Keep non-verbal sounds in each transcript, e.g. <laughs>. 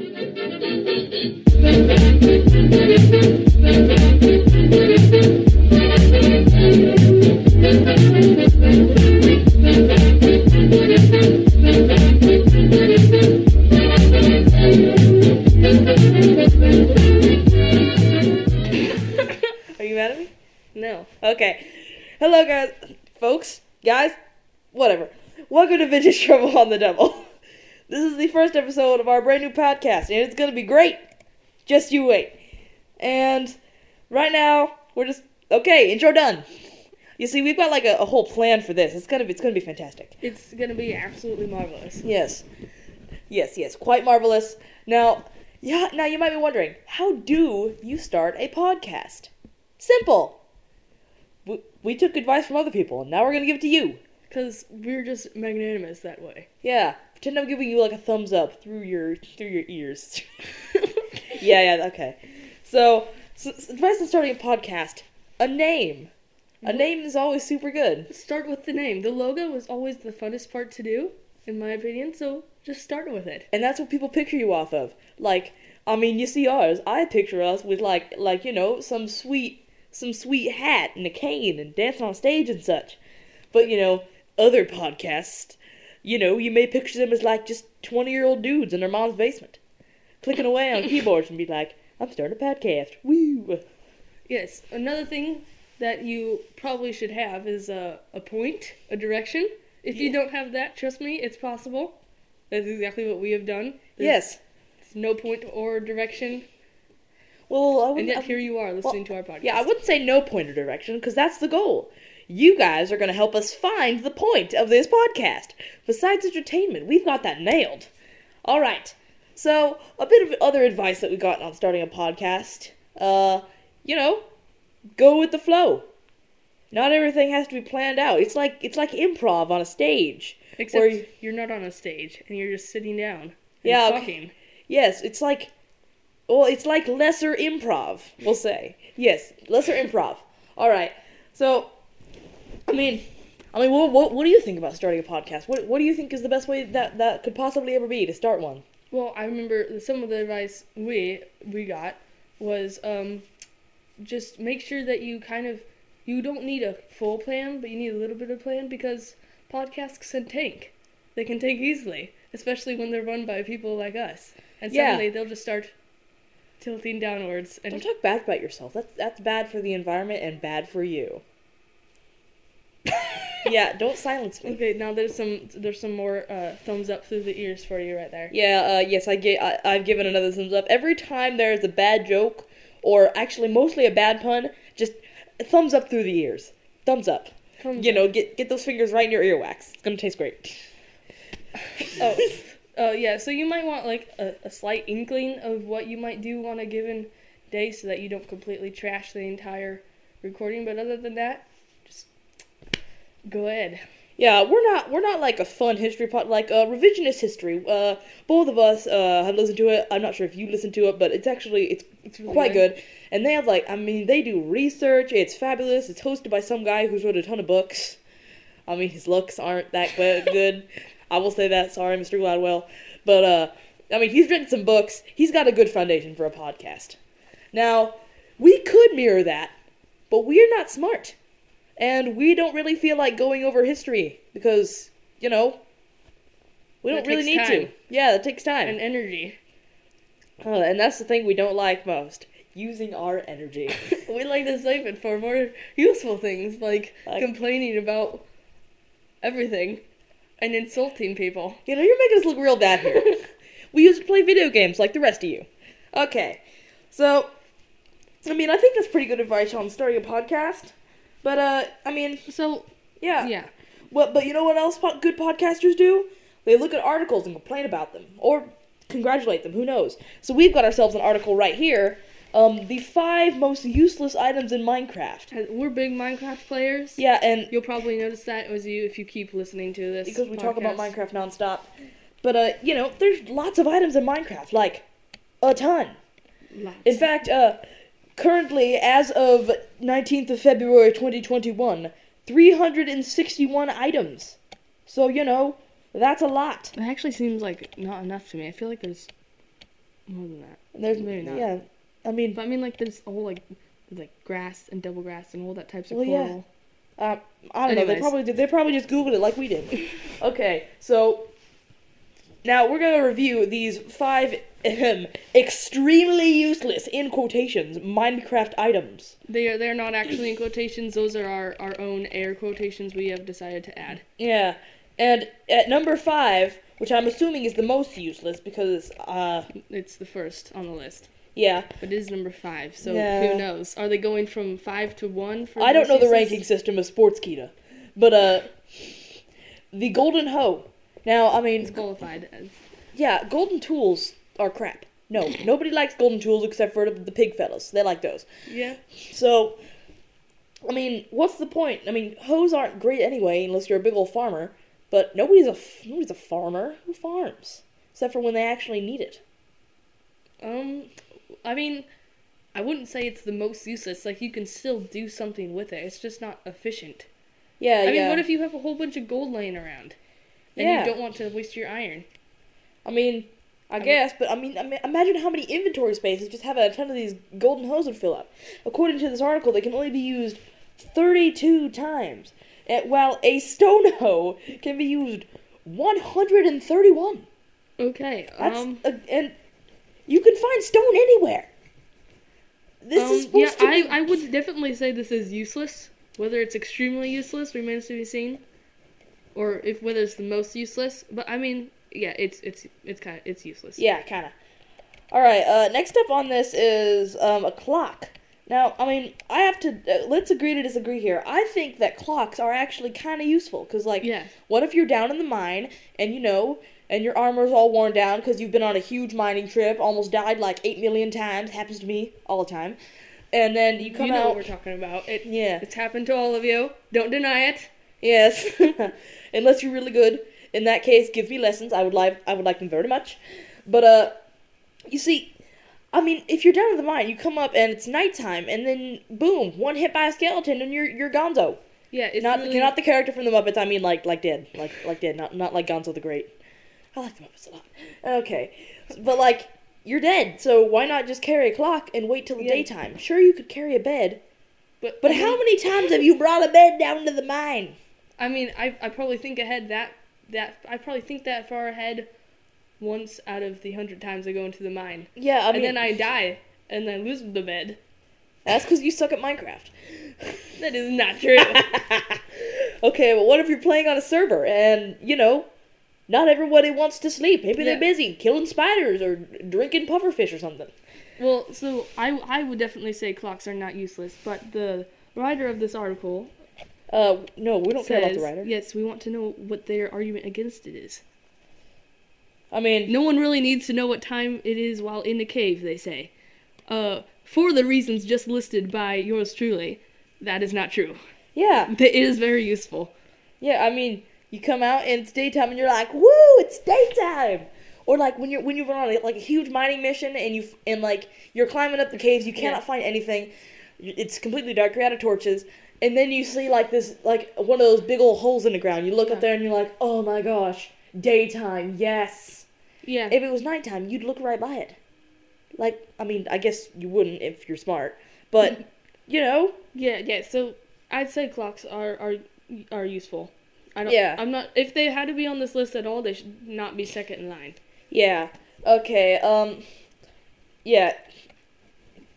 Are you mad at me? No. Okay. Hello, guys, folks, guys, whatever. Welcome to Vintage Trouble on the Double. <laughs> This is the first episode of our brand new podcast, and it's gonna be great. Just you wait. And right now, we're just okay. Intro done. You see, we've got like a, a whole plan for this. It's gonna be it's gonna be fantastic. It's gonna be absolutely marvelous. Yes, yes, yes, quite marvelous. Now, yeah, now you might be wondering, how do you start a podcast? Simple. We, we took advice from other people, and now we're gonna give it to you. Because we're just magnanimous that way. Yeah, pretend I'm giving you like a thumbs up through your through your ears. <laughs> yeah, yeah, okay. So, so advice on starting a podcast: a name. A name is always super good. Start with the name. The logo is always the funnest part to do, in my opinion, so just start with it. and that's what people picture you off of. Like, I mean, you see ours. I picture us with like, like you know, some sweet, some sweet hat and a cane and dancing on stage and such. But you know, other podcasts, you know, you may picture them as like just twenty-year-old dudes in their mom's basement, clicking away on keyboards and be like, "I'm starting a podcast." Woo! Yes, another thing that you probably should have is a, a point, a direction. If you don't have that, trust me, it's possible. That's exactly what we have done. There's Yes. no point or direction, Well, I and wouldn't, yet I- here you are listening to our podcast. Yeah, I wouldn't say no point or direction because that's the goal. You guys are going to help us find the point of this podcast. Besides entertainment, we've got that nailed. All right. So, a bit of other advice that we got on starting a podcast. Uh, you know, go with the flow. Not everything has to be planned out. It's like it's like improv on a stage. Except you- you're not on a stage and you're just sitting down. And Yeah, talking. Yes, it's like well, it's like lesser improv, we'll say. Yes, lesser improv. All right. So, I mean, I mean, what, what, what do you think about starting a podcast? What what do you think is the best way that that could possibly ever be to start one? Well, I remember some of the advice we we got was um, just make sure that you kind of you don't need a full plan, but you need a little bit of plan because podcasts can tank. They can tank easily, especially when they're run by people like us. And Yeah. suddenly they'll just start tilting downwards Don't talk bad about yourself. That's that's bad for the environment and bad for you. <laughs> yeah, don't silence me. Okay, now there's some there's some more uh, thumbs up through the ears for you right there. Yeah, uh, yes, I get. I, I've given another thumbs up every time there's a bad joke, or actually mostly a bad pun. Just thumbs up through the ears. Thumbs up. Thumbs you up. know, get get those fingers right in your earwax. It's gonna taste great. <sighs> Oh, uh, yeah. So you might want like a, a slight inkling of what you might do on a given day, so that you don't completely trash the entire recording. But other than that, go ahead. Yeah, we're not we're not like a fun history pod like uh, revisionist history. Uh, both of us uh, have listened to it. I'm not sure if you listened to it, but it's actually it's It's really quite good. And they have like I mean they do research. It's fabulous. It's hosted by some guy who's wrote a ton of books. I mean his looks aren't that good. <laughs> good. I will say that. Sorry, Mr. Gladwell, but uh, I mean he's written some books. He's got a good foundation for a podcast. Now we could mirror that, but we're not smart. And we don't really feel like going over history because, you know, we don't really need takes to. Yeah, that takes time. And energy. Uh, and that's the thing we don't like most using our energy. <laughs> <laughs> we like to save it for more useful things, like Like- complaining about everything and insulting people. you know, you're making us look real bad here. <laughs> we used to play video games like the rest of you. Okay, so, I mean, I think that's pretty good advice on starting a podcast. But, uh, I mean, So yeah. yeah, What, but you know what else po- good podcasters do? They look at articles and complain about them, or congratulate them. Who knows? So we've got ourselves an article right here. Um, the five most useless items in Minecraft. we're big Minecraft players. Yeah, and You'll probably notice that as you if you keep listening to this. because we talk about podcast. Minecraft nonstop. But uh, you know, there's lots of items in Minecraft, like a ton. Lots. In fact, uh, currently, as of 19th of February 2021, 361 items. So you know, that's a lot. It actually seems like not enough to me. I feel like there's more than that. There's Maybe not. Yeah, I mean, But I mean, like there's all like like grass and double grass and all that types of Well, yeah. coral. uh, I don't know. They probably did. They probably just googled it like we did. <laughs> okay, so now we're gonna review these five extremely useless in quotations Minecraft items. They are they're not actually in quotations. Those are our our own air quotations we have decided to add. Yeah, and at number five, which I'm assuming is the most useless because, uh, It's the first on the list, yeah, but it is number five. So Yeah. who knows? Are they going from five to one? For I don't know the ranking system of Sportskeeda, but uh, the Golden Hoe. Now, I mean, It's qualified as yeah, golden tools are crap. No, <coughs> nobody likes golden tools except for the pig fellas. They like those. yeah. So, I mean, what's the point? I mean, hoes aren't great anyway, unless you're a big old farmer. But nobody's a nobody's a farmer. Who farms? Except for when they actually need it. Um, I mean, I wouldn't say it's the most useless. Like you can still do something with it. It's just not efficient. Yeah, I mean, what if you have a whole bunch of gold laying around, and Yeah. you don't want to waste your iron? I mean, I, mean- guess, but I mean, I mean, imagine how many inventory spaces just having a ton of these golden hoes would fill up. According to this article, they can only be used 32 times, and while a stone hoe can be used 131. Okay. That's um. a, and you can find stone anywhere. This is um, yeah, to I, be. I would definitely say this is useless. Whether it's extremely useless remains to be seen, or if whether it's the most useless. But I mean, yeah, it's it's it's kind of it's useless. Yeah, kind of. All right. Uh, next up on this is um, a clock. Now, I mean, I have to. Uh, let's agree to disagree here. I think that clocks are actually kind of useful because, like, Yeah. what if you're down in the mine and you know, and your armor's all worn down because you've been on a huge mining trip, almost died like eight million times. Happens to me all the time. And then you come you know out. what we're talking about. It, Yeah. It's happened to all of you. Don't deny it. Yes, <laughs> unless you're really good. In that case, give me lessons. I would like I would like them very much. But uh, you see, I mean, if you're down in the mine, you come up and it's nighttime, and then boom, one hit by a skeleton, and you're you're Gonzo. Yeah, it's not really, you're not the character from the Muppets. I mean, like like dead, like like dead, not not like Gonzo the Great. I like the Muppets a lot. Okay, but like you're dead, so why not just carry a clock and wait till the Yeah. daytime? Sure, you could carry a bed, But but I how many times have you brought a bed down to the mine? I mean, I I probably think ahead that that I probably think that far ahead once out of the hundred times I go into the mine, Yeah, I mean, and then I die and I lose the bed. That's because you suck at Minecraft. That is not true. <laughs> okay, but what if you're playing on a server and, you know, not everybody wants to sleep? Maybe they're busy killing spiders or drinking pufferfish or something. well, so I I would definitely say clocks are not useless, but the writer of this article Uh, no, we don't care about the writer. yes, we want to know what their argument against it is. I mean, No one really needs to know what time it is while in the cave, they say. Uh, for the reasons just listed by yours truly, that is not true. yeah, <laughs> It is very useful. yeah. I mean, you come out and it's daytime and you're like, "Woo, it's daytime!" Or like when you're when you're on a, like a huge mining mission and you and like you're climbing up the caves, you cannot Yeah. find anything. It's completely dark. You're out of torches, and then you see like this like one of those big old holes in the ground. You look Yeah. up there and you're like, "Oh my gosh, daytime! Yes." Yeah. If it was nighttime, you'd look right by it. Like, I mean, I guess you wouldn't if you're smart, but <laughs> you know, Yeah, yeah. So I'd say clocks are are are useful. I don't. Yeah. I'm not. If they had to be on this list at all, they should not be second in line. yeah. Okay, um, yeah.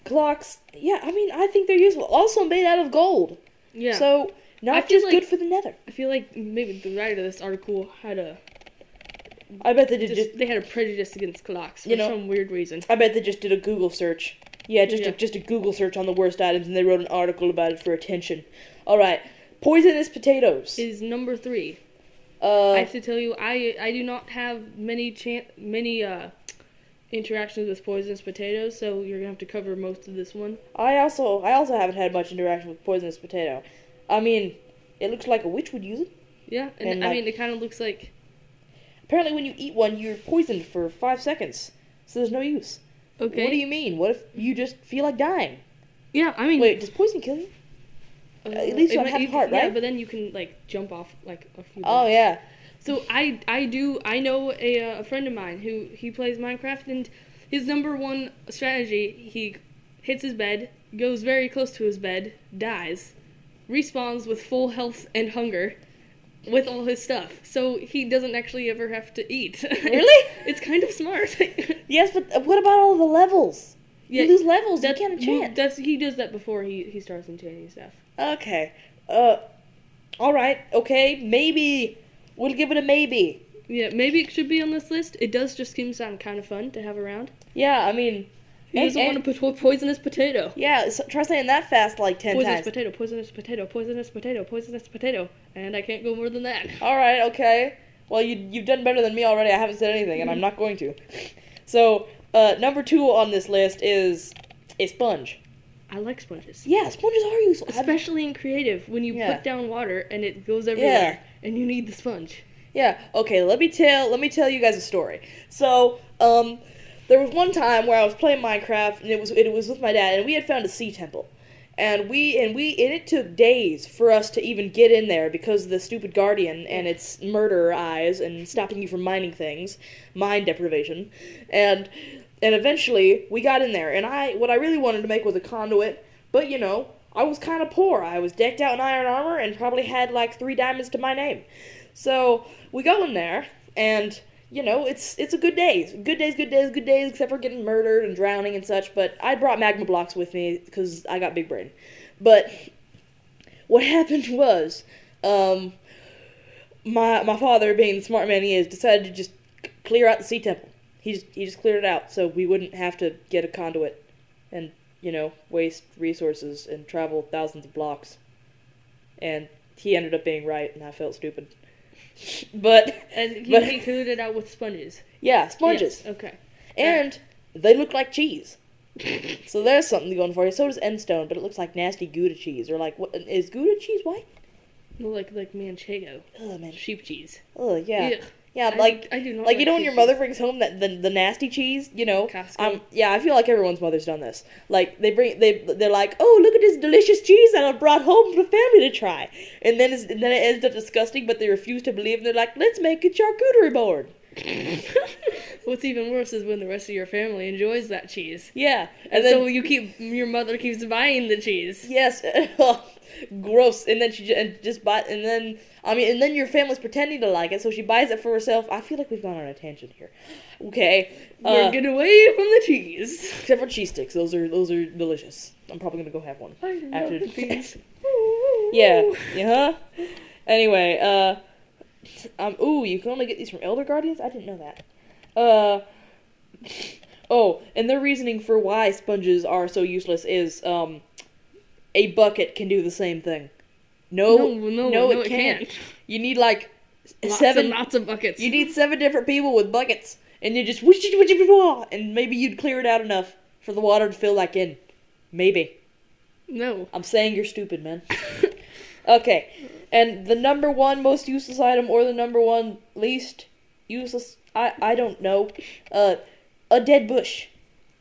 Clocks, yeah. I mean, I think they're useful. Also made out of gold, Yeah. so not just like- good for the Nether. I feel like maybe the writer of this article had a I bet they did just, just. they had a prejudice against clocks for You know- some weird reason. I bet they just did a Google search. Yeah, just Yeah. A, just a Google search on the worst items, and they wrote an article about it for attention. All right, poisonous potatoes. Is number three. Uh, I have to tell you, I I do not have many chan- many uh interactions with poisonous potatoes, so you're gonna have to cover most of this one. I also I also haven't had much interaction with poisonous potato. I mean, it looks like a witch would use it. Yeah, and, And, I like- mean it kind of looks like Apparently, when you eat one, you're poisoned for five seconds, so there's no use. okay. What do you mean? What if you just feel like dying? Yeah, I mean, Wait, does poison kill you? uh, at least you have half heart, Yeah, right? but then you can like jump off like a few. Oh yeah. So I I do I know a uh, a friend of mine who he plays Minecraft and his number one strategy, he hits his bed, goes very close to his bed, dies, respawns with full health and hunger with all his stuff. So he doesn't actually ever have to eat. <laughs> Really? it's kind of smart. <laughs> Yes, but what about all the levels? Yeah, you lose levels. that, you can't enchant. That's he does that before he he starts enchanting stuff. Okay. Uh. All right. Okay. Maybe we'll give it a maybe. Yeah, maybe it should be on this list. It does just seem sound kind of fun to have around. Yeah. I mean. He and- doesn't and- want to put poisonous potato. Yeah. So try saying that fast like ten Poisonous times. potato, poisonous potato, poisonous potato, poisonous potato, and I can't go more than that. All right. Okay. Well, you you've done better than me already. I haven't said anything, and I'm not going to. So, uh, number two on this list is a sponge. I like sponges. Yeah, sponges are useful. Especially in creative, when you Yeah. put down water and it goes everywhere, and you need the sponge. Yeah. Okay. Let me tell. Let me tell you guys a story. So, um, there was one time where I was playing Minecraft, and it was it was with my dad, and we had found a sea temple, and we and we and it took days for us to even get in there because of the stupid guardian and its murder eyes and stopping you from mining things, mine deprivation, and and eventually we got in there, and I what I really wanted to make was a conduit, but you know. I was kind of poor. I was decked out in iron armor and probably had like three diamonds to my name. So we go in there, and you know it's it's a good day. Good days, good days, good days, except for getting murdered and drowning and such. But I brought magma blocks with me because I got big brain. But what <laughs> happened was, um, my my father, being the smart man he is, decided to just clear out the sea temple. He just, he just cleared it out so we wouldn't have to get a conduit and you know waste resources and travel thousands of blocks. And he ended up being right, and I felt stupid. <laughs> But And he, But- he cleared it out with sponges. yeah, sponges, Yes, okay. and they look like cheese. so there's something going for you. So does Endstone, but it looks like nasty Gouda cheese, or like what is Gouda cheese white? Like like manchego, Oh man, sheep cheese. oh yeah, Ugh. Yeah, I- like I do not like you know when your mother brings home that the, the nasty cheese, you know. Costco. Um, yeah, I feel like everyone's mother's done this. Like they bring they they're like, oh look at this delicious cheese that I brought home for the family to try, and then it's, and then it ends up disgusting, but they refuse to believe. And they're like, let's make a charcuterie board. <laughs> What's even worse is when the rest of your family enjoys that cheese. Yeah, And, and then so you keep your mother keeps buying the cheese. Yes, <laughs> gross. And then she ju- and just buy, and then I mean, and then your family's pretending to like it, so she buys it for herself. I feel like we've gone on a tangent here. Okay, We're uh, getting away from the cheese. except for cheese sticks. Those are those are delicious. I'm probably gonna go have one. After- the <laughs> cheese. Yeah, yeah. huh? Anyway, uh, um, ooh, you can only get these from Elder Guardians. I didn't know that. Uh, oh, and their reasoning for why sponges are so useless is um, a bucket can do the same thing. No, no, no, no, no, it, it can't. can't. You need like Lots seven. and lots of buckets. You need seven different people with buckets, and you just whoosh, whoosh, whoosh, whoosh, and maybe you'd clear it out enough for the water to fill back in. Maybe. no. I'm saying you're stupid, man. <laughs> okay, and the number one most useless item, or the number one least useless, I I don't know. Uh, a dead bush.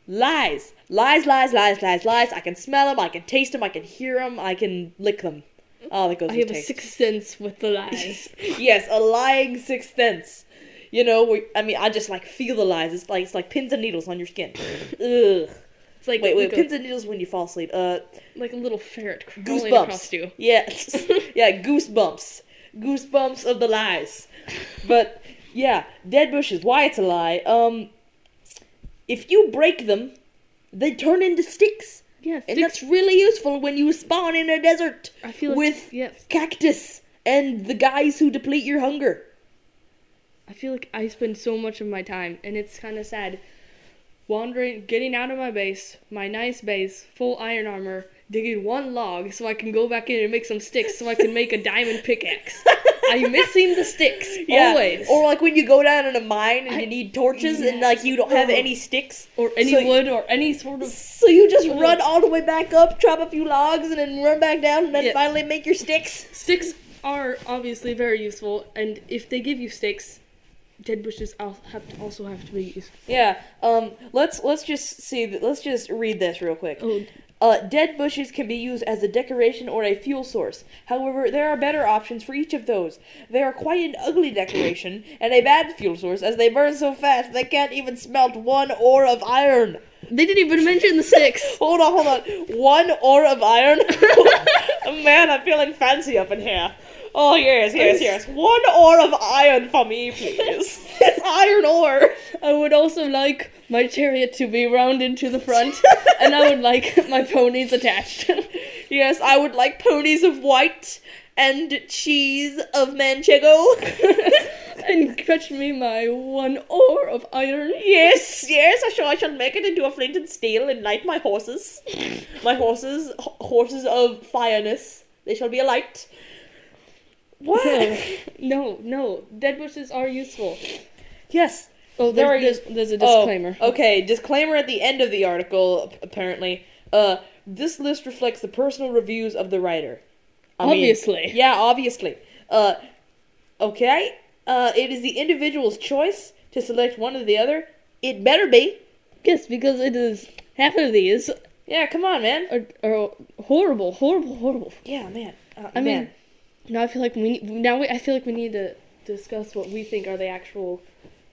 Lies, lies, lies, lies, lies, lies. I can smell them. I can taste them. I can hear them. I can lick them. Oh, that goes I have a sixth sense with the lies. <laughs> yes, a lying sixth sense. You know, where, I mean, I just like feel the lies. It's like it's like pins and needles on your skin. Ugh. It's like Wait, wait, like, pins a, and needles when you fall asleep. Uh, like a little ferret crawling goosebumps. across you. Yeah, <laughs> yeah, goosebumps, goosebumps of the lies. <laughs> But yeah, dead bushes. Why it's a lie? Um, if you break them, they turn into sticks, Yeah, and that's really useful when you spawn in a desert I feel like, with yes. cactus and the guys who deplete your hunger. I feel like I spend so much of my time, and it's kind of sad. Wandering, getting out of my base, my nice base, full iron armor, digging one log so I can go back in and make some sticks so I can make a diamond pickaxe. <laughs> I'm missing the sticks <laughs> always. Or like when you go down in a mine and I- you need torches and like you don't have any sticks. or any so- wood or any sort of. So you just run all the way back up, chop a few logs, and then run back down, and then Yeah. finally make your sticks. Sticks are obviously very useful, and if they give you sticks, dead bushes have to also have to be used. Yeah. Um. Let's let's just see. Let's just read this real quick. Oh, Uh, dead bushes can be used as a decoration or a fuel source. However, there are better options for each of those. They are quite an ugly decoration and a bad fuel source as they burn so fast they can't even smelt one ore of iron. They didn't even mention the six. <laughs> Hold on, hold on. One ore of iron? <laughs> Man, I'm feeling fancy up in here. Oh, yes, yes, yes. One ore of iron for me, please. <laughs> it's iron ore. I would also like my chariot to be rounded to the front, <laughs> and I would like my ponies attached. <laughs> Yes, I would like ponies of white and cheese of manchego. and fetch me my one ore of iron. yes, yes, I shall, I shall make it into a flint and steel and light my horses. My horses, h- horses of fireness. They shall be alight. What? <laughs> No, no, dead bushes are useful. yes, Oh, There are there's, there's a disclaimer. Oh, okay, disclaimer at the end of the article. Apparently, uh, this list reflects the personal reviews of the writer. I mean, Obviously. yeah, obviously. Uh, okay. Uh, it is the individual's choice to select one or the other. It better be. Yes, because it is half of these Yeah, come on, man. are, are horrible, horrible, horrible. Yeah, man. Uh, I man. mean, now I feel like we need, now we, I feel like we need to discuss what we think are the actual,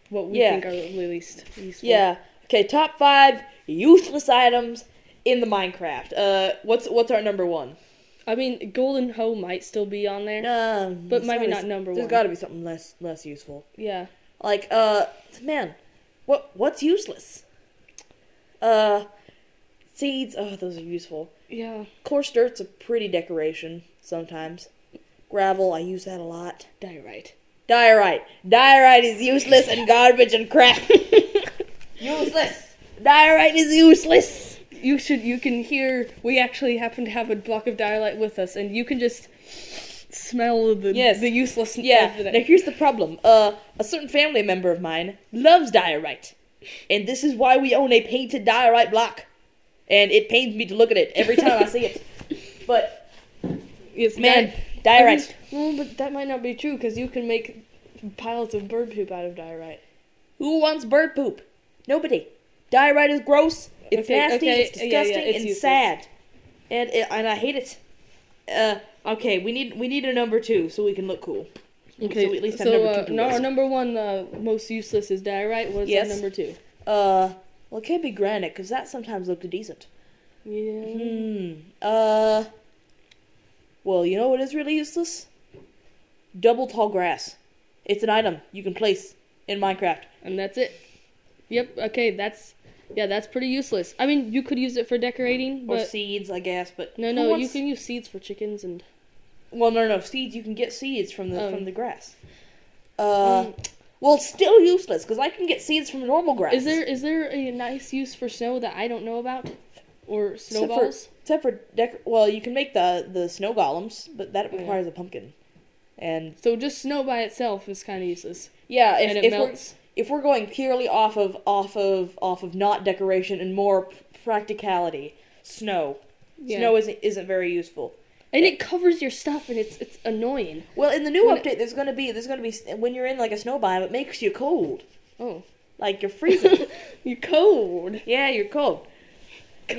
what we Yeah. think are the least useful. yeah. Okay, top five useless items in the Minecraft. Uh, what's what's our number one? I mean, golden hoe might still be on there. Um, But maybe not number There's one. There's got to be something less less useful. Yeah. Like, uh, man, what what's useless? Uh, seeds. Oh, those are useful. Yeah. Coarse dirt's a pretty decoration sometimes. Gravel, I use that a lot. Diorite. Diorite. Diorite is useless and garbage and crap. <laughs> useless. Diorite is useless. You should. You can hear. We actually happen to have a block of diorite with us, and you can just smell the Yes. the useless. Yeah. of Now here's the problem. Uh, a certain family member of mine loves diorite, and this is why we own a painted diorite block. And it pains me to look at it every time I see it. <laughs> But Yes, man, that- diorite. I mean, well, but that might not be true because you can make piles of bird poop out of diorite. Who wants bird poop? Nobody. Diorite is gross. It's Okay, nasty. okay, It's yeah, yeah, disgusting it's and useless. sad. And it, and I hate it. Uh, okay, we need we need a number two so we can look cool. Okay, So we at least have so, number uh, two no, our number one uh, most useless is diorite. What's Yes. our number two? Uh, well, it can't be granite because that sometimes looked decent. Yeah. Hmm. Uh. Well, you know what is really useless? Double tall grass. It's an item you can place in Minecraft. And that's it. Yep. Okay. That's yeah. That's pretty useless. I mean, you could use it for decorating, Or seeds, I guess, but no, no. You can use seeds for chickens and. Well, no, no, seeds. You can get seeds from the Oh. from the grass. Uh, Um, well, still useless because I can get seeds from normal grass. Is there is there a nice use for snow that I don't know about, or Except for- snowballs? Except for dec- well, you can make the the snow golems, but that Oh, yeah. requires a pumpkin. And So just snow by itself is kind of useless, yeah, if, and it if melts. we're if we're going purely off of off of off of not decoration and more p- practicality, snow. Yeah. Snow isn't isn't very useful. and it covers your stuff, and it's it's annoying. Well, in the new When it- update, there's gonna be there's gonna be when you're in like a snow biome, it makes you cold, Oh, like you're freezing. <laughs> you're cold. yeah, you're cold.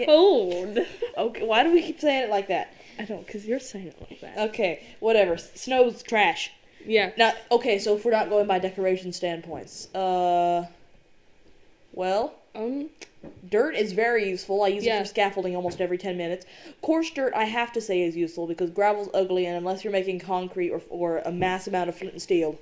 Cold. Okay, why do we keep saying it like that? I don't, cause you're saying it like that. Okay, whatever. Snow's trash. yeah. Now, okay, so if we're not going by decoration standpoints, uh, well, Um. dirt is very useful. I use Yeah. it for scaffolding almost every ten minutes. Coarse dirt, I have to say, is useful because gravel's ugly, and unless you're making concrete or or a mass amount of flint and steel,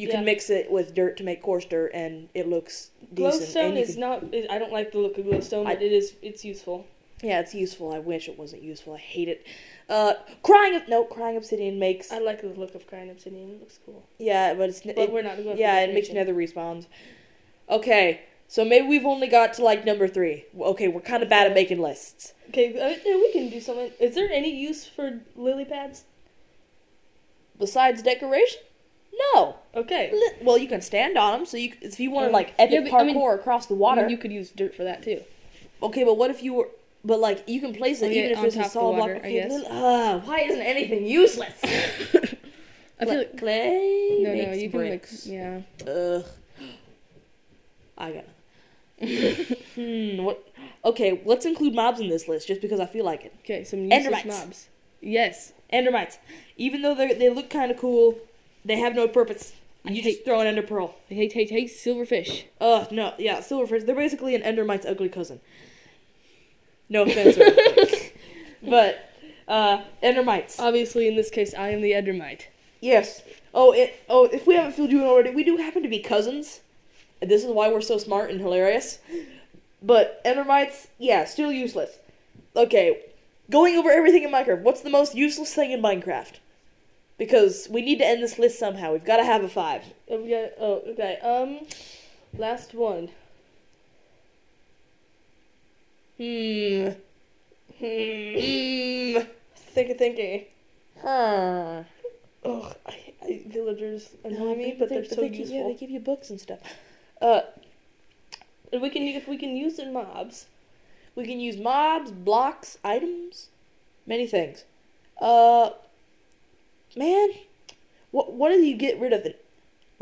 you Yeah. can mix it with dirt to make coarse dirt, and it looks decent. Glowstone is can- not. I don't like the look of glowstone, I- but it is. It's useful. yeah, it's useful. I wish it wasn't useful. I hate it. Uh, crying no, crying obsidian makes I like the look of crying obsidian. It looks cool. yeah, but it's But it, we're not going. Yeah, it makes nether respawns. Okay, so maybe we've only got to like number three. Okay, we're kind of bad at making lists. Okay, uh, we can do something. Is there any use for lily pads? Besides decoration, no. Okay. Li- Well, you can stand on them, so you if you want to like epic yeah, but, I parkour mean- across the I water. mean, you could use dirt for that too. Okay, but what if you were? But like you can place it Oh, yeah, even if on it's a top of the solid water, block. I Okay, guess. li- ah, why isn't anything useless? <laughs> I feel like clay no, no, makes you can make bricks. yeah. Ugh. I got. hmm. What? Okay, let's include mobs in this list just because I feel like it. Okay, some useless Endermites. mobs. Yes. Endermites. Even though they they look kind of cool, they have no purpose. I You hate- just throw an ender pearl. Hey, hey, hey, silverfish. Ugh, no, yeah, silverfish. They're basically an endermite's ugly cousin. No <laughs> offense, but uh, endermites. Obviously, in this case, I am the Endermite. Yes. Oh, it. Oh, if we haven't filled you in already, we do happen to be cousins. And this is why we're so smart and hilarious. But Endermites, yeah, still useless. Okay, going over everything in Minecraft. What's the most useless thing in Minecraft? Because we need to end this list somehow. We've got to have a five. Oh, we got, oh, okay. Um, last one. Hmm. Hmm. Thinky, thinky. Huh. Ugh, I, I, villagers annoy No, me, but they- they're so they useful. Yeah, they give you books and stuff. Uh, If we can, if we can use the mobs, we can use mobs, blocks, items, many things. Uh, man, what what do you get rid of it?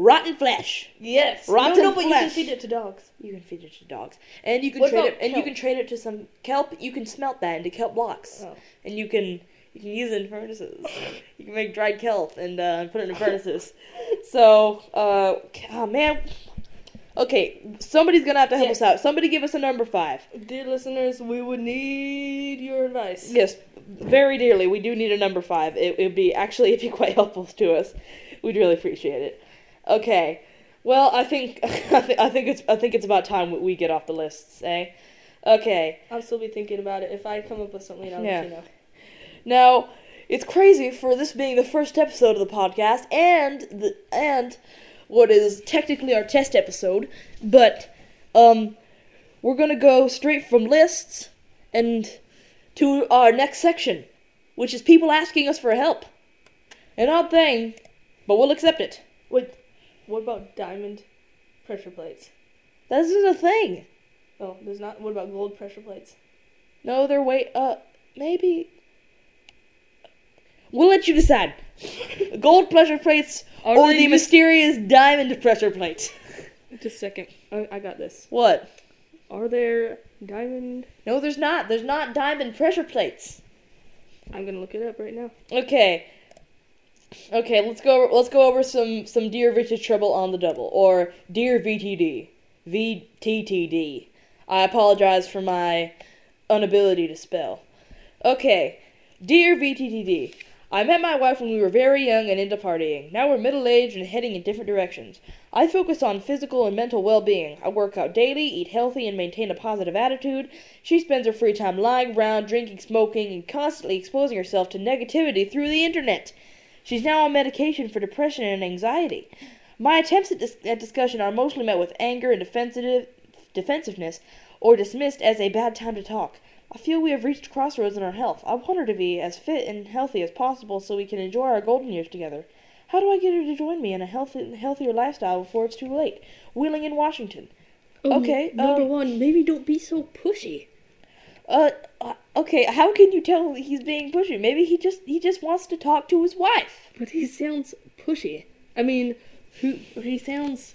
Rotten flesh. yes. Rotten no, no, but you can feed it to dogs. You can feed it to dogs, and you can What trade it, and you can trade it to some kelp. You can smelt that into kelp blocks, Oh. and you can you can use it in furnaces. you can make dried kelp and uh, put it in furnaces. <laughs> So, uh, oh man. Okay, somebody's gonna have to help Yeah. us out. Somebody give us a number five. Dear listeners, we would need your advice. Yes, very dearly. We do need a number five. It would be actually it'd be quite <laughs> helpful to us. We'd really appreciate it. Okay. Well, I think <laughs> I, th- I think it's I think it's about time we get off the lists, eh? Okay. I'll still be thinking about it. If I come up with something, I'll Yeah. let you know. Now, it's crazy for this being the first episode of the podcast and the and what is technically our test episode, but um we're going to go straight from lists and to our next section, which is people asking us for help. An odd thing, but we'll accept it. Wait, what about diamond pressure plates? This is a thing. Oh, there's not. What about gold pressure plates? No, they're way. uh maybe We'll let you decide. Gold pressure plates Are or the use- mysterious diamond pressure plates. Just a second. I, I got this. What? Are there diamond? No, there's not. There's not diamond pressure plates. I'm gonna look it up right now. Okay. Okay, let's go. Over, let's go over some some dear vintage trouble on the double or dear VTD, VTTD. I apologize for my inability to spell. Okay, dear VTTD. I met my wife when we were very young and into partying. Now we're middle aged and heading in different directions. I focus on physical and mental well being. I work out daily, eat healthy, and maintain a positive attitude. She spends her free time lying around, drinking, smoking, and constantly exposing herself to negativity through the internet. She's now on medication for depression and anxiety. My attempts at, dis- at discussion are mostly met with anger and defensive- defensiveness, or dismissed as a bad time to talk. I feel we have reached crossroads in our health. I want her to be as fit and healthy as possible so we can enjoy our golden years together. How do I get her to join me in a healthy, healthier lifestyle before it's too late? Wheeling in Washington. Okay, Number um, one, maybe don't be so pushy. Uh, uh, okay. How can you tell he's being pushy? Maybe he just he just wants to talk to his wife. But he sounds pushy. I mean, who he sounds.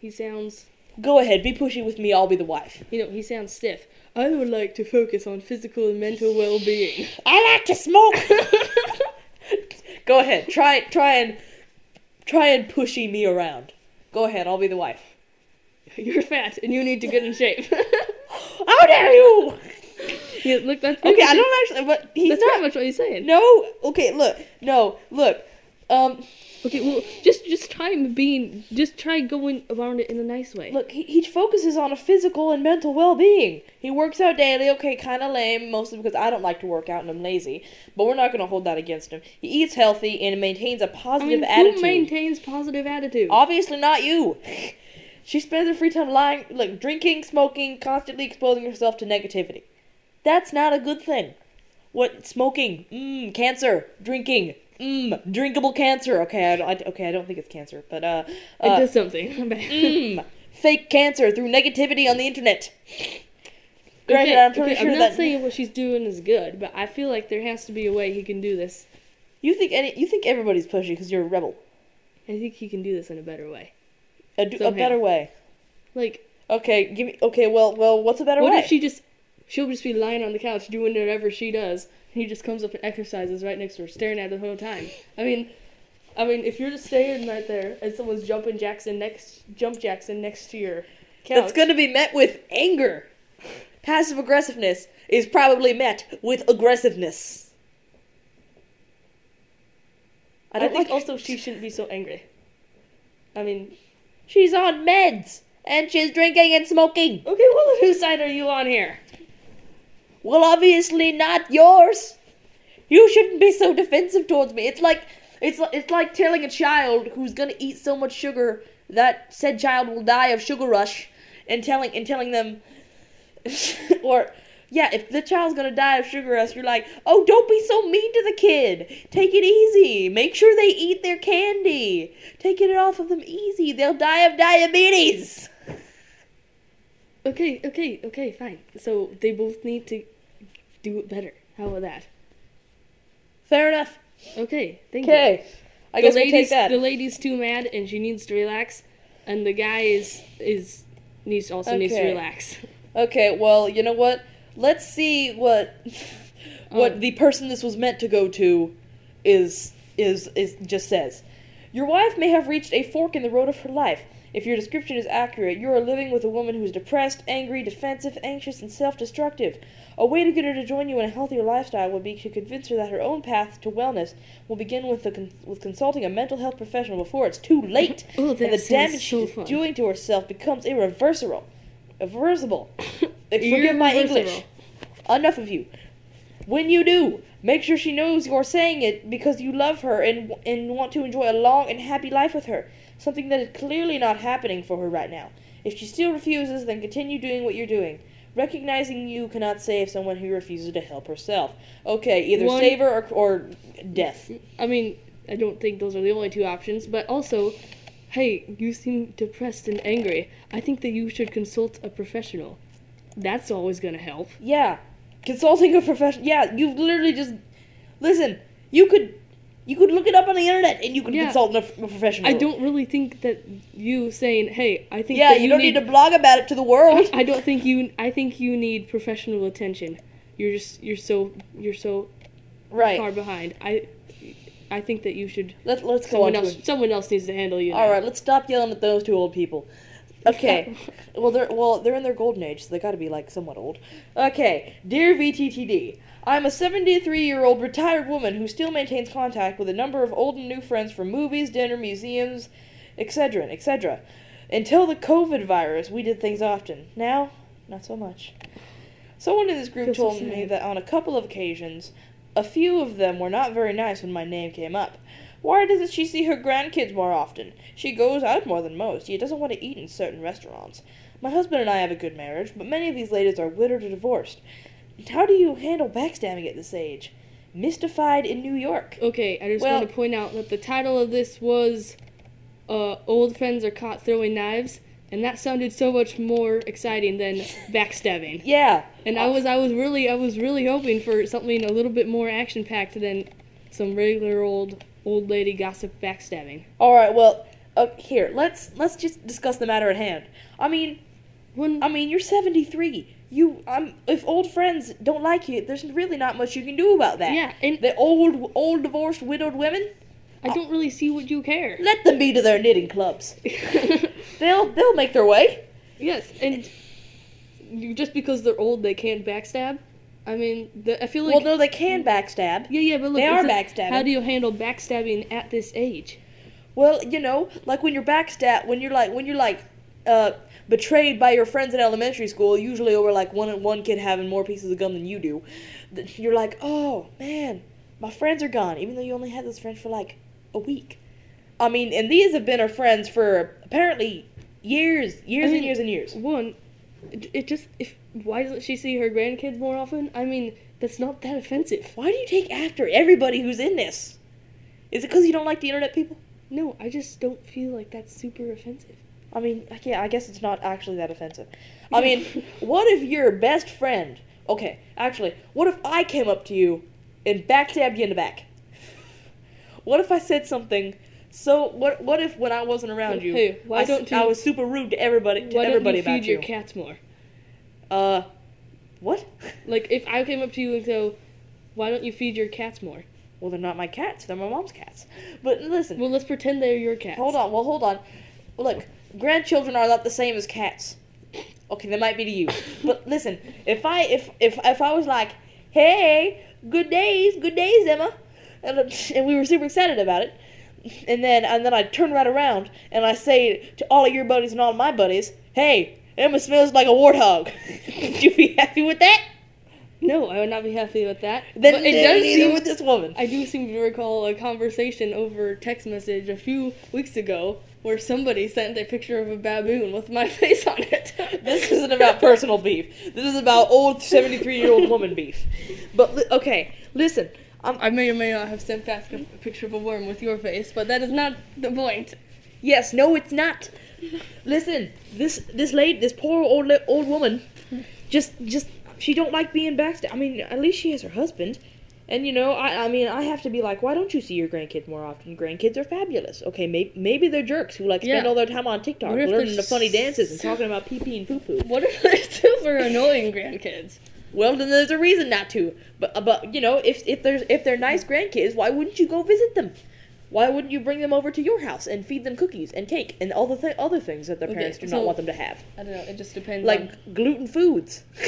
He sounds. Go ahead, be pushy with me. I'll be the wife. You know, he sounds stiff. I would like to focus on physical and mental well-being. I like to smoke. <laughs> Go ahead. Try try and try and pushy me around. Go ahead. I'll be the wife. <laughs> You're fat and you need to get in shape. <laughs> How dare you? yeah, look, that's Okay, I don't actually. But he's That's not. much what he's saying. No. Okay. Look. No. Look. Um. Okay, well, just just try being, just try going around it in a nice way. Look, he, he focuses on a physical and mental well being. He works out daily, okay, kind of lame, mostly because I don't like to work out and I'm lazy, but we're not going to hold that against him. He eats healthy and maintains a positive mean, attitude. who maintains positive attitude? Obviously not you. She spends her free time lying, like drinking, smoking, constantly exposing herself to negativity. That's not a good thing. What smoking? Mmm, cancer. Drinking. Mmm, drinkable cancer. Okay, I, don't- I, okay, I don't think it's cancer, but uh, it uh does something. <laughs> Mmm, fake cancer through negativity on the internet. Granted, Okay, I'm pretty okay, sure I'm not that saying what she's doing is good, but I feel like there has to be a way he can do this. you think any you think everybody's pushy because you're a rebel. I think he can do this in a better way. A, d- a better way. Like, Okay, give me. Okay, well, well, what's a better What way? What if she just she'll just be lying on the couch doing whatever she does, he just comes up and exercises right next to her, staring at her the whole time. I mean, I mean, if you're just staying right there and someone's jumping Jackson next, jump Jackson next to your couch, That's going to be met with anger. Passive aggressiveness is probably met with aggressiveness. I, don't think like- also she shouldn't be so angry. I mean, She's on meds and she's drinking and smoking. okay, well, whose side are you on here? Well, obviously not yours. You shouldn't be so defensive towards me. It's like it's it's like telling a child who's gonna eat so much sugar that said child will die of sugar rush, and telling and telling them, <laughs> or yeah, if the child's gonna die of sugar rush, you're like, oh, don't be so mean to the kid. Take it easy. Make sure they eat their candy. Taking it off of them easy. They'll die of diabetes. Okay, okay, okay, fine. So they both need to do it better. How about that? Fair enough. Okay, thank you. Okay. I the guess we'll take that. the lady's too mad and she needs to relax, and the guy is is needs also needs to Okay. relax. Okay, well, you know what? Let's see what <laughs> what Oh. the person this was meant to go to is is is just says. Your wife may have reached a fork in the road of her life. If your description is accurate, you are living with a woman who is depressed, angry, defensive, anxious, and self-destructive. A way to get her to join you in a healthier lifestyle would be to convince her that her own path to wellness will begin with the con- with consulting a mental health professional before it's too late <coughs> Oh, and the damage so she's fun. doing to herself becomes irreversible. Irreversible. <coughs> Forgive my English. Enough of you. When you do, make sure she knows you're saying it because you love her and and want to enjoy a long and happy life with her. Something that is clearly not happening for her right now. If she still refuses, then continue doing what you're doing. Recognizing you cannot save someone who refuses to help herself. Okay, either One- save her or, or death. I mean, I don't think those are the only two options, but also, hey, you seem depressed and angry. I think that you should consult a professional. That's always gonna help. Yeah, consulting a professional. Yeah, you've literally just listen. You could you could look it up on the internet and you could Yeah. consult a, a professional. I don't really think that you saying, "Hey, I think Yeah, that you, don't need, to blog about it to the world. <laughs> I don't think you. I think you need professional attention. You're just you're so you're so right. far behind. I I think that you should. Let let's go on Someone else someone else needs to handle you. All now. right, let's stop yelling at those two old people. Okay. well, they're well, they're in their golden age, so they got to be like somewhat old. Okay, dear VTTD, I'm a 73-year-old retired woman who still maintains contact with a number of old and new friends from movies, dinner, museums, etc., etc. Until the COVID virus, we did things often. Now, not so much. Someone in this group Feel so told me that on a couple of occasions, a few of them were not very nice when my name came up. Why doesn't she see her grandkids more often? She goes out more than most, yet doesn't want to eat in certain restaurants. My husband and I have a good marriage, but many of these ladies are widowed or divorced. How do you handle backstabbing at this age? Mystified in New York. Okay, I just Well- want to point out that the title of this was uh, Old Friends Are Caught Throwing Knives, and that sounded so much more exciting than <laughs> backstabbing. Yeah. And I was I was really I was really hoping for something a little bit more action packed than some regular old old lady gossip backstabbing. All right. Well, uh, here let's let's just discuss the matter at hand. I mean, One I mean, you're 73. You, um, if old friends don't like you, there's really not much you can do about that. yeah, and The old, old divorced, widowed women, I don't really see what you care. let them be to their knitting clubs. <laughs> They'll, they'll make their way. yes, and you, just because they're old, they can't backstab. I mean, the, I feel like well, no, they can backstab. yeah, yeah, but look, they are says, backstabbing. How do you handle backstabbing at this age? Well, you know, like when you're backstab, when you're like, when you're like, uh, betrayed by your friends in elementary school, usually over like one one kid having more pieces of gum than you do. You're like, oh man, my friends are gone, even though you only had those friends for like a week. I mean, and these have been our friends for apparently years, years I and years and years. One, it, it just if why doesn't she see her grandkids more often? I mean, that's not that offensive. Why do you take after everybody who's in this? Is it because you don't like the internet people? No, I just don't feel like that's super offensive. I mean, I can't, I guess it's not actually that offensive. <laughs> I mean, what if your best friend? Okay, actually, what if I came up to you and backstabbed you in the back? What if I said something So what? What if when I wasn't around you, Hey, why I, don't I was super rude to everybody, to Why don't everybody you feed about your you? cats more? Uh, what? <laughs> Like if I came up to you and go, "Why don't you feed your cats more?" Well, they're not my cats. They're my mom's cats. But listen, Well, let's pretend they're your cats. hold on. Well, hold on. Look, grandchildren are not the same as cats. Okay, they might be to you. <laughs> But listen, if I if if if I was like, hey, good days, good days, Emma, and, and we were super excited about it, and then and then I turn right around and I say to all of your buddies and all of my buddies, hey, Emma smells like a warthog. <laughs> Would you be happy with that? No, I would not be happy with that. Then but it does seem. with this woman. I do seem to recall a conversation over text message a few weeks ago where somebody sent a picture of a baboon with my <laughs> face on it. This isn't about personal beef. This is about old 73 year old woman beef. But li- okay, listen. Um, I may or may not have sent back a picture of a worm with your face, but that is not the point. yes, no, it's not. Listen, this this lady, this poor old old woman, just just she don't like being backstabbed. I mean, at least she has her husband. And you know, I I mean, I have to be like, why don't you see your grandkids more often? Grandkids are fabulous. Okay, maybe maybe they're jerks who like spend Yeah. all their time on TikTok learning the funny dances and talking about pee pee and poo poo. What if they're <laughs> super annoying grandkids? Well, then there's a reason not to. But uh, but you know, if if there's if they're nice grandkids, why wouldn't you go visit them? Why wouldn't you bring them over to your house and feed them cookies and cake and all the th- other things that their Okay, parents do so- not want them to have, I don't know. It just depends. like gluten foods? <laughs> <laughs>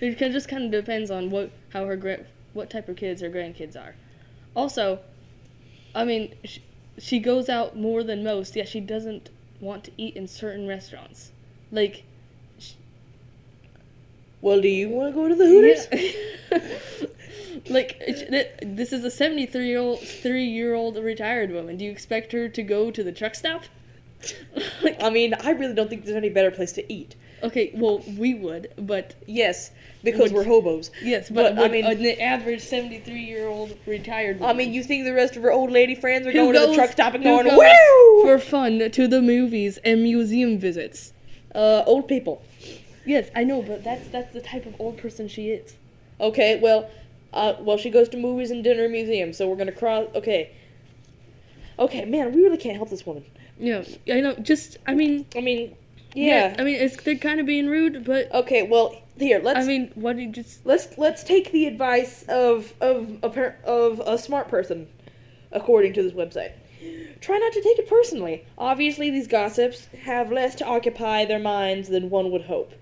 it just kind of depends on what how her what type of kids her grandkids are. Also, I mean, sh- she goes out more than most. Yet she doesn't want to eat in certain restaurants. Like, well, do you want to go to the Hooters? Yeah. <laughs> like this is a 73 year old three year old retired woman. Do you expect her to go to the truck stop? <laughs> like, I mean, I really don't think there's any better place to eat. okay, well we would, but Yes, because Would- we're hobos. yes, but, But, I mean- an average 73 year old retired. I mean, you think the rest of her old lady friends are going to the truck stop and going, goes woo! for fun to the movies and museum visits. Uh, old people. Yes, I know, but that's that's the type of old person she is. Okay, well, uh, well, she goes to movies and dinner museums, so we're gonna cross. Okay. Okay, man, we really can't help this woman. Yeah, I know. Just, I mean, I mean, yeah. I mean, it's they're kind of being rude, but Okay, well, here let's I mean, what do you just? let's let's take the advice of of a per, of a smart person, according to this website. Try not to take it personally. Obviously, these gossips have less to occupy their minds than one would hope.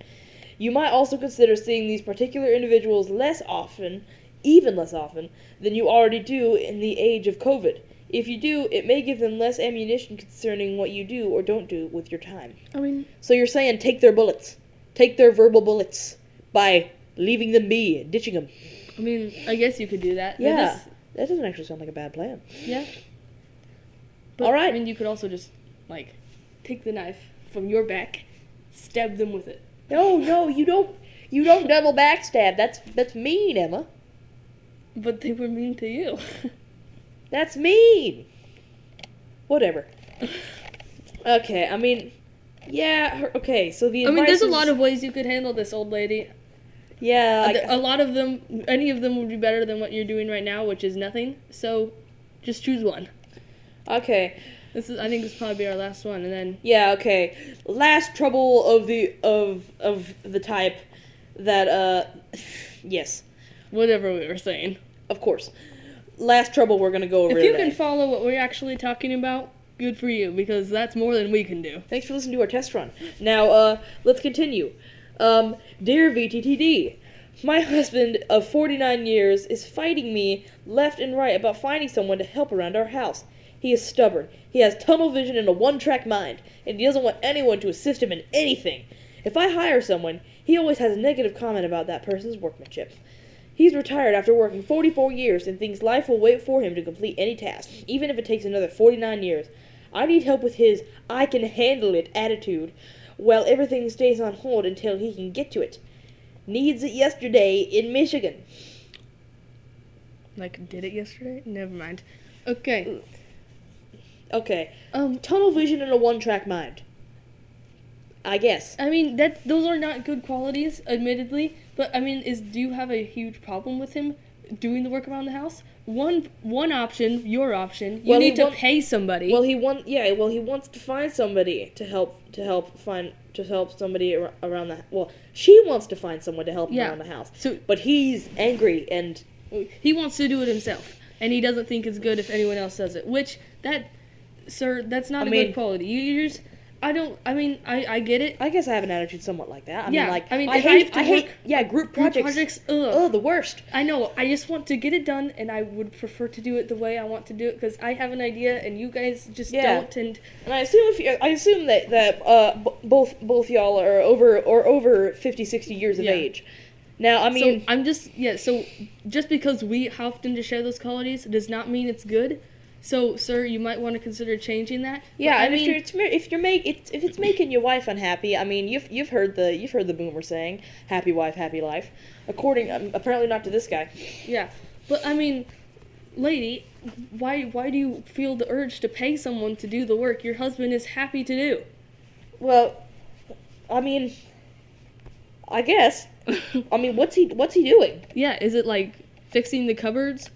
You might also consider seeing these particular individuals less often, even less often, than you already do in the age of COVID. If you do, it may give them less ammunition concerning what you do or don't do with your time. I mean, So you're saying take their bullets, take their verbal bullets by leaving them be, ditching them. I mean, I guess you could do that. That Yeah, that doesn't actually sound like a bad plan. yeah. But, All right. I mean, you could also just like take the knife from your back, stab them with it. No, no, you don't. You don't double backstab. That's that's mean, Emma. But they were mean to you. <laughs> That's mean. Whatever. Okay, I mean, yeah. Her, okay, so the I mean, there's a lot of ways you could handle this old lady. yeah. Like- a lot of them, any of them would be better than what you're doing right now, which is nothing. So, just choose one. okay, This is, I think, this will probably be our last one, and then yeah. Okay. Last trouble of the of of the type that uh, <sighs> yes, whatever we were saying. of course. Last trouble we're gonna go over If you today. can follow what we're actually talking about, good for you, because that's more than we can do. Thanks for listening to our test run. Now, uh, let's continue. Um, dear VTTD, my husband of 49 years is fighting me left and right about finding someone to help around our house. He is stubborn. He has tunnel vision and a one-track mind, and he doesn't want anyone to assist him in anything. If I hire someone, he always has a negative comment about that person's workmanship. He's retired after working 44 years and thinks life will wait for him to complete any task, even if it takes another 49 years. I need help with his I can handle it attitude while everything stays on hold until he can get to it. Needs it yesterday in Michigan. Like, did it yesterday? Never mind. Okay. Mm. Okay. Um, Tunnel vision and a one track mind. I guess. I mean that those are not good qualities, admittedly. But I mean, is do you have a huge problem with him doing the work around the house? one one option, your option. You Well, need to want- pay somebody. Well, he want yeah. Well, he wants to find somebody to help to help find to help somebody ar- around the. Well, she wants to find someone to help Yeah. around the house. so But he's angry and he wants to do it himself, and he doesn't think it's good if anyone else does it. Which that, sir, that's not I a mean- good quality. You, you're just, I don't. I mean, I I get it. I guess I have an attitude somewhat like that. I Yeah, mean, like I mean, I I hate have to I hate yeah group Group projects. projects, ugh. Oh, the worst. I know. I just want to get it done, and I would prefer to do it the way I want to do it because I have an idea, and you guys just Yeah. don't. And And I assume if you, I assume that that uh b- both both y'all are over or over 50, 60 years of Yeah. age. Now, I mean, so I'm just yeah. So just because we often to share those qualities does not mean it's good. So, sir, you might want to consider changing that. Yeah, I and mean, if you're if you're make it's, if it's making your wife unhappy, I mean, you've you've heard the you've heard the boomer saying, "Happy wife, happy life." According, um, apparently not to this guy. yeah, but I mean, lady, why why do you feel the urge to pay someone to do the work your husband is happy to do? Well, I mean, I guess. <laughs> I mean, what's he what's he doing? Yeah, is it like fixing the cupboards,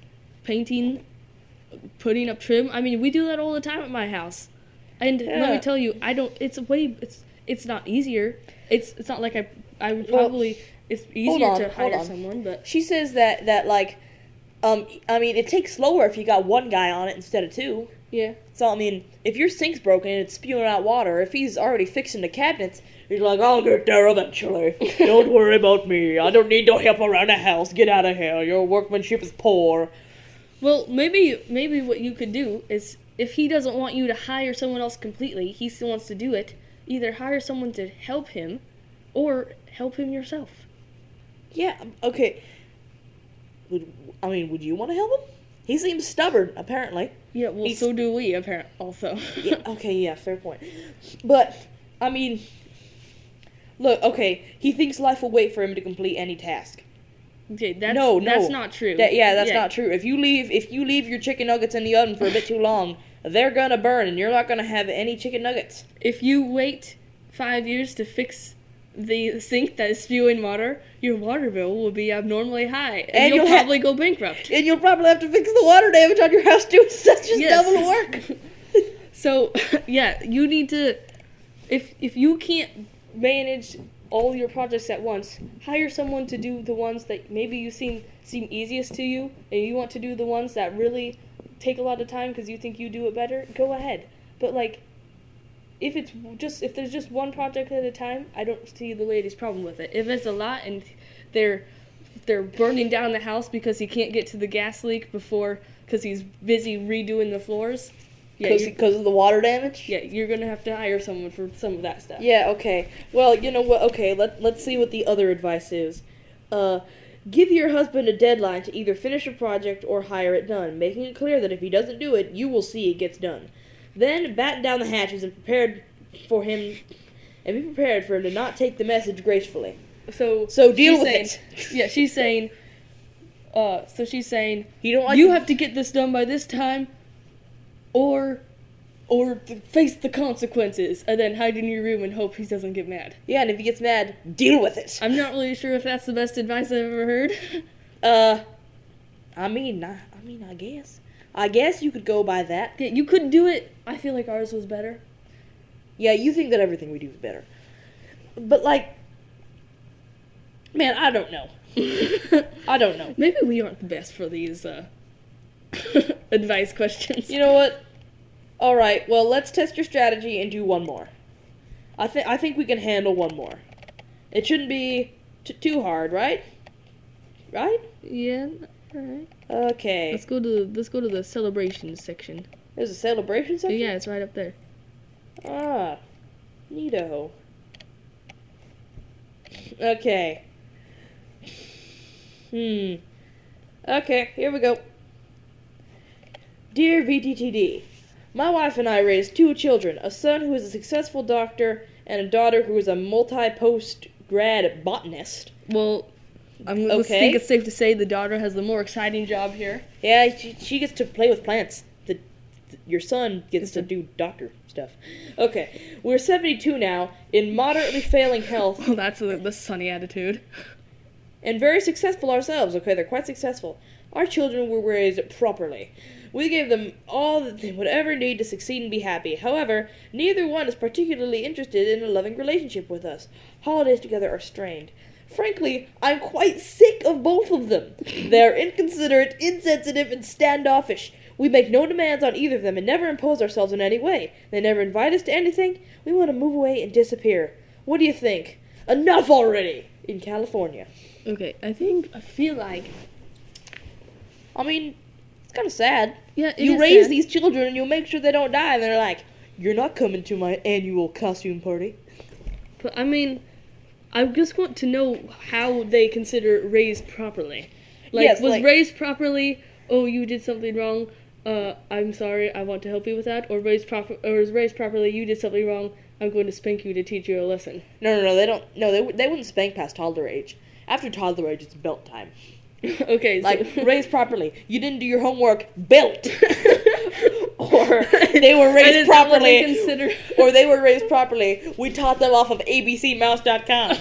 painting, putting up trim? I mean, we do that all the time at my house. And let me tell you, I don't. It's way. It's it's not easier. It's it's not like I I would Well, probably. it's easier on, to hire someone, but She says that that like, um, I mean, it takes slower if you got one guy on it instead of two. yeah. So I mean, if your sink's broken and it's spewing out water, if he's already fixing the cabinets, he's like, "I'll get there eventually. <laughs> don't worry about me. I don't need no help around the house. Get out of here. Your workmanship is poor." Well, maybe maybe what you could do is if he doesn't want you to hire someone else completely, he still wants to do it. Either hire someone to help him, or help him yourself. Yeah. um, Okay. Would I mean, would you want to help him? He seems stubborn, apparently. Yeah, well, He's- so do we, apparently. Also. yeah, <laughs> okay, yeah, fair point. But I mean, look, okay, he thinks life will wait for him to complete any task. Okay, that's No, no. that's not true. That yeah, that's not true. If you leave if you leave your chicken nuggets in the oven for a bit too long, they're gonna burn, and you're not gonna have any chicken nuggets. If you wait five years to fix the sink that is spewing water, your water bill will be abnormally high, and, And you'll, you'll ha- probably go bankrupt. And you'll probably have to fix the water damage on your house too. So that's just Yes. double work. <laughs> <laughs> So, <laughs> yeah, you need to if if you can't manage all your projects at once, hire someone to do the ones that maybe you seem seem easiest to you and you want to do the ones that really take a lot of time because you think you do it better, go ahead. But like if it's just if there's just one project at a time, I don't see the lady's problem with it. If it's a lot and they're they're burning down the house because he can't get to the gas leak before because he's busy redoing the floors. Yeah, Because because of the water damage. yeah, you're gonna have to hire someone for some of that stuff. Yeah, okay. Well, you know what? Okay, let let's see what the other advice is. Uh, give your husband a deadline to either finish a project or hire it done, making it clear that if he doesn't do it, you will see it gets done. Then batten down the hatches and prepared for him, and be prepared for him to not take the message gracefully. So So deal with saying, it. <laughs> Yeah, she's saying. Uh, so she's saying You don't like you have to get this done by this time, or, or face the consequences, and then hide in your room and hope he doesn't get mad. Yeah, and if he gets mad, deal with it. I'm not really sure if that's the best advice I've ever heard. <laughs> Uh, I mean, I, I mean, I guess, I guess you could go by that. yeah, you could do it. I feel like ours was better. Yeah, you think that everything we do is better, but like, man, I don't know. <laughs> I don't know. Maybe we aren't the best for these uh, <laughs> advice questions. You know what? All right. Well, let's test your strategy and do one more. I think I think we can handle one more. It shouldn't be t- too hard, right? Right? Yeah. All right. Okay. Let's go to the, let's go to the celebration section. There's a celebration section. Yeah, it's right up there. Ah, neato. Okay. Hmm. Okay, here we go. Dear VTTD, my wife and I raised two children a son who is a successful doctor and a daughter who is a multi post grad botanist. Well, I'm let's think it's safe to say the daughter has the more exciting job here. Yeah, she, she gets to play with plants. The, th- your son gets to do doctor stuff. Okay, we're 72 now, in moderately failing health, <laughs> Well, that's the, the sunny attitude. and very successful ourselves. Okay, they're quite successful. our children were raised properly. We gave them all that they would ever need to succeed and be happy. However, neither one is particularly interested in a loving relationship with us. Holidays together are strained. Frankly, I'm quite sick of both of them. They're inconsiderate, insensitive, and standoffish. We make no demands on either of them and never impose ourselves in any way. They never invite us to anything. We want to move away and disappear. What do you think? Enough already! In California. Okay, I think I feel like I mean, kind of sad. yeah, you is raise sad. these children and you make sure they don't die, and they're like, "You're not coming to my annual costume party." But I mean, I just want to know how they consider raised properly. Like, Yes, was like- raised properly? Oh, you did something wrong. Uh, I'm sorry. I want to help you with that. Or raised proper, or was raised properly? You did something wrong. I'm going to spank you to teach you a lesson. No, no, no. They don't. No, they they wouldn't spank past toddler age. After toddler age, it's belt time. <laughs> okay, so Like <laughs> raised properly. You didn't do your homework. Belt. <laughs> or they were raised is that they properly. consider? or they were raised properly. We taught them off of ABCMouse.com.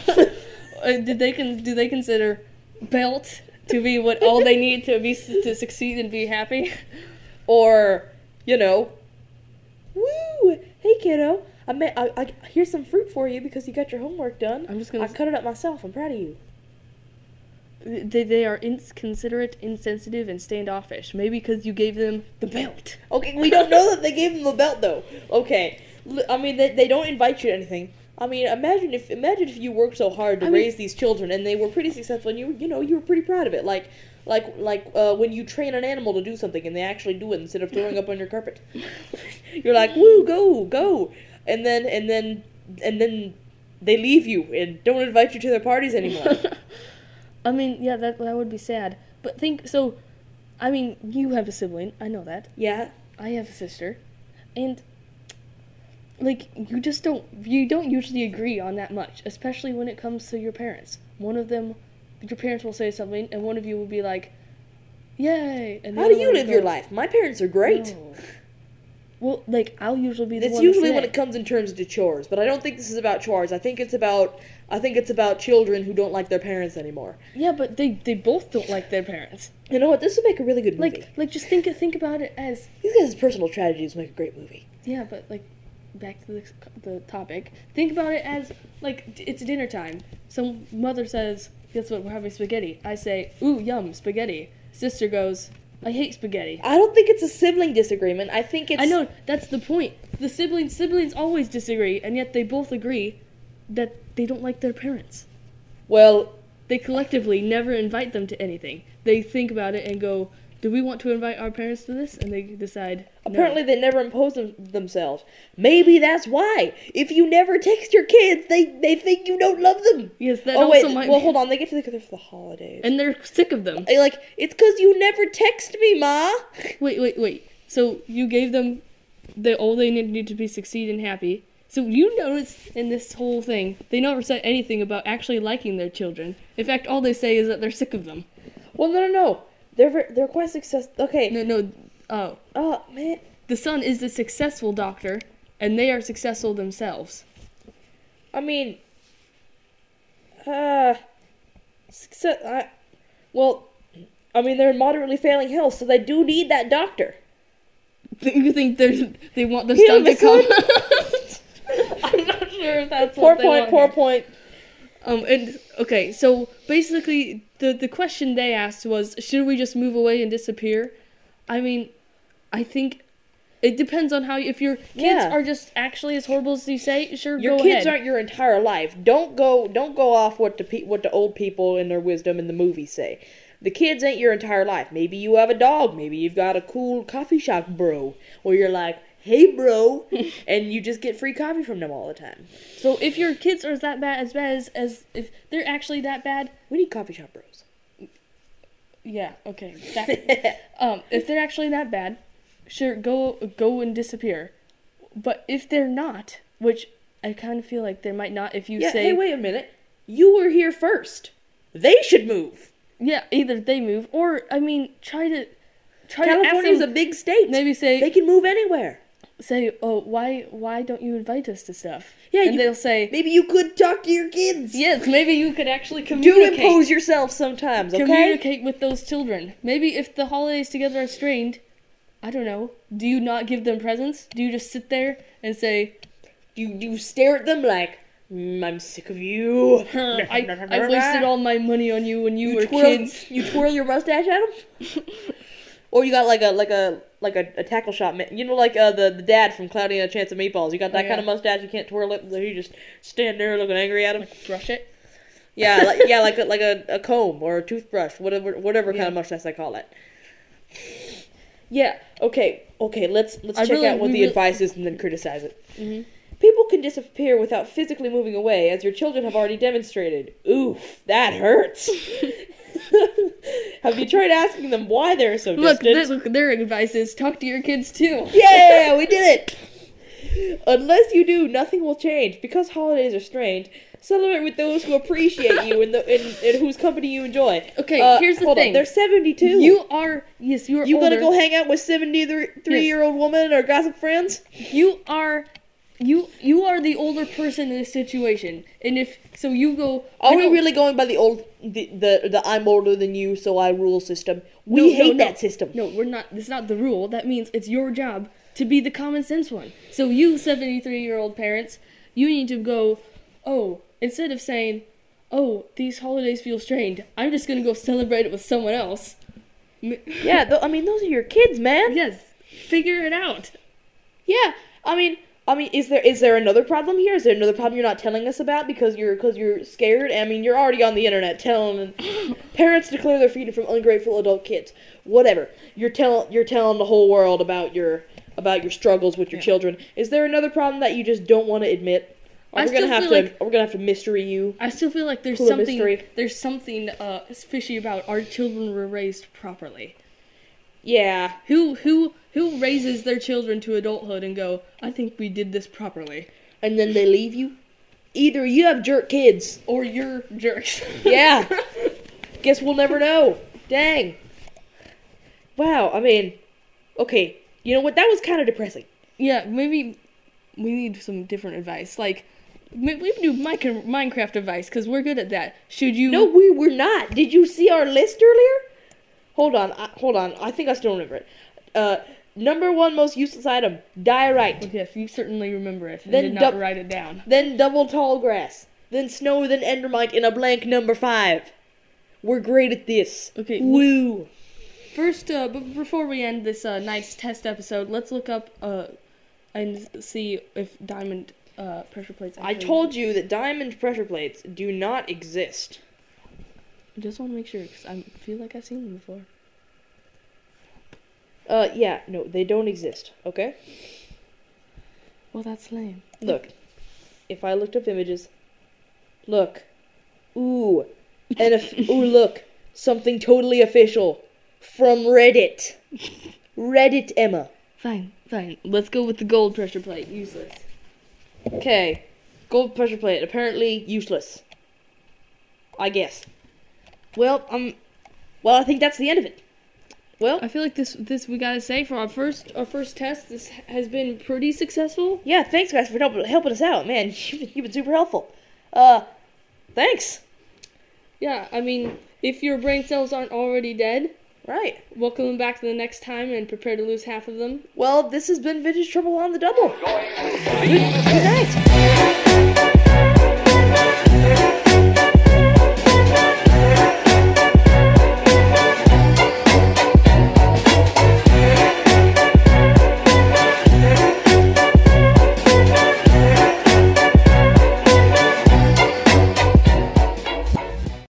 Uh, did they con- do they consider belt to be what all they need to be to succeed and be happy? or you know, woo! Hey kiddo, I made I, I here's some fruit for you because you got your homework done. I'm just gonna I cut it up myself. I'm proud of you. They, they are inconsiderate, insensitive, and standoffish. Maybe because you gave them the belt. Okay, we don't know that they gave them the belt though. Okay, I mean they, they don't invite you to anything. I mean, imagine if imagine if you worked so hard to I mean- raise these children and they were pretty successful and you you know you were pretty proud of it. Like like like uh, when you train an animal to do something and they actually do it instead of throwing up on your carpet. <laughs> You're like, woo, go, go, and then and then and then they leave you and don't invite you to their parties anymore. <laughs> I mean, yeah, that that would be sad. But think so. I mean, you have a sibling. I know that. yeah, I have a sister, and like you just don't you don't usually agree on that much, especially when it comes to your parents. One of them, your parents will say something, and one of you will be like, "Yay!" And how do you live your life? My parents are great. "No." Well, like I'll usually be the It's one to usually when it comes in terms of chores, but I don't think this is about chores. I think it's about I think it's about children who don't like their parents anymore. Yeah, but they they both don't like their parents. You know what? This would make a really good movie. Like like just think think about it as These guys' personal tragedies make a great movie. Yeah, but like back to the, the topic. Think about it as like it's dinner time. Some mother says, "Guess what? We're having spaghetti." I say, "Ooh, yum, spaghetti." Sister goes, "I hate spaghetti." I don't think it's a sibling disagreement. I think it's I know that's the point. The siblings siblings always disagree, and yet they both agree that they don't like their parents. Well, They collectively never invite them to anything. They think about it and go, "Do we want to invite our parents to this?" And they decide. no. apparently they never impose them, themselves. Maybe that's why. If you never text your kids, they they think you don't love them. yes, that oh also wait, might. well be- hold on. They get together for the holidays. And they're sick of them. Like it's because you never text me, ma. <laughs> Wait, wait, wait. So you gave them the all they needed to be succeed and happy. So you notice in this whole thing, they never said anything about actually liking their children. In fact, all they say is that they're sick of them. Well, no, no, no. They're ver- they're quite successful. Okay. No, no. Oh, Oh man. the son is a successful doctor, and they are successful themselves. I mean, uh, success. I, well, I mean, they're in moderately failing health, so they do need that doctor. You think they they want the son to come? <laughs> <laughs> I'm not sure if that's Poor what they point. Poor here. point. Um, and okay, so basically, the the question they asked was, should we just move away and disappear? I mean, I think it depends on how. If your kids Yeah. are just actually as horrible as you say, sure, Your kids ahead. aren't your entire life. Don't go. Don't go off what the pe- what the old people in their wisdom in the movies say. The kids ain't your entire life. Maybe you have a dog. Maybe you've got a cool coffee shop bro, where you're like, "Hey, bro," <laughs> and you just get free coffee from them all the time. So if your kids are that bad, as bad as, as if they're actually that bad, We need coffee shop bros. yeah, okay. <laughs> That, um, if they're actually that bad, sure, go go and disappear. But if they're not, which I kind of feel like they might not, if you yeah. say Hey, wait a minute. You were here first. They should move. Yeah, either they move or I mean try to try California's to a them, big state. maybe say They can move anywhere. Say oh why why don't you invite us to stuff? Yeah, and you- they'll say, Maybe you could talk to your kids. "Yes, maybe you could actually communicate. Do impose yourself sometimes, okay? communicate with those children. Maybe if the holidays together are strained, I don't know. Do you not give them presents? Do you just sit there and say, You you stare at them like "Mm, I'm sick of you. <laughs> I, I wasted all my money on you when you, you were twirl, kids. You twirl your mustache at them. <laughs> or you got like a like a like a, a tackle shot. Man. You know, like uh, the the dad from Cloudy and a Chance of Meatballs. You got that Oh, kind of mustache. You can't twirl it. So you just stand there looking angry at him. Brush it. Yeah, like, <laughs> yeah, like a, like a, a comb or a toothbrush, whatever whatever kind of mustache they call it. Yeah. Okay. Okay. Let's let's I check really- out what the really- advice is and then criticize it. Mhm. People can disappear without physically moving away, as your children have already demonstrated. Oof, that hurts. <laughs> have you tried asking them why they're so Look, distant? look, their advice is talk to your kids too. Yeah, we did it. Unless you do, nothing will change. Because holidays are strange, celebrate with those who appreciate you and, the, and, and whose company you enjoy. Okay, Uh, here's the hold thing. On, they're 72. You are yes, you are you older. gonna go hang out with 73 year old woman or gossip friends? you are you you are the older person in this situation, and if so, you go. Are we really going by the old the, the the I'm older than you, so I rule system? We No, no, hate no. that system. No, we're not. That's not the rule. That means it's your job to be the common sense one. So you, seventy-three-year-old parents, you need to go. Oh, instead of saying, "Oh, these holidays feel strained," I'm just gonna go celebrate it with someone else. Yeah, th- I mean those are your kids, man. Yes, figure it out. Yeah, I mean, I mean, is there is there another problem here? Is there another problem you're not telling us about because you're because you're scared? I mean, you're already on the internet telling <laughs> parents declare their freedom from ungrateful adult kids. Whatever, you're telling you're telling the whole world about your about your struggles with your Yeah. children. Is there another problem that you just don't want to admit? Are we gonna have to like- are we gonna have to mystery you? I still feel like there's something mystery. there's something uh, fishy about our children were raised properly. Yeah, Who who who raises their children to adulthood and go, I think we did this properly, and then they leave you. Either you have jerk kids. or you're jerks. <laughs> Yeah. Guess we'll never know. Dang. Wow, I mean, okay, you know what? That was kind of depressing. Yeah, maybe we need some different advice. Like, we do Minecraft advice because we're good at that. Should you? No, we were not. Did you see our list earlier? Hold on, I, hold on. I think I still remember it. Uh, number one most useless item: diorite. Yes, you certainly remember it. Then did not write it down. Then double tall grass. Then snow. Then endermite in a blank number five. We're great at this. Okay, Woo. First, uh, but before we end this uh, nice test episode, let's look up uh, and see if diamond uh, pressure plates. I told you that diamond pressure plates do not exist. I just want to make sure because I feel like I've seen them before. Uh, yeah, no, they don't exist. Okay. Well, that's lame. Look, if I looked up images, look, ooh, and if <laughs> ooh, look, something totally official from Reddit. Reddit Emma. Fine, fine. Let's go with the gold pressure plate. Useless. Okay, gold pressure plate apparently useless. I guess. Well, um, well, I think that's the end of it. Well, I feel like this this we gotta say for our first our first test this has been pretty successful. yeah, thanks guys for helping helping us out, man. <laughs> You've been, you've been super helpful. Uh, thanks. Yeah, I mean, if your brain cells aren't already dead, Right. welcome them back to the next time and prepare to lose half of them. Well, this has been Vintage Trouble on the Double. Good, good night.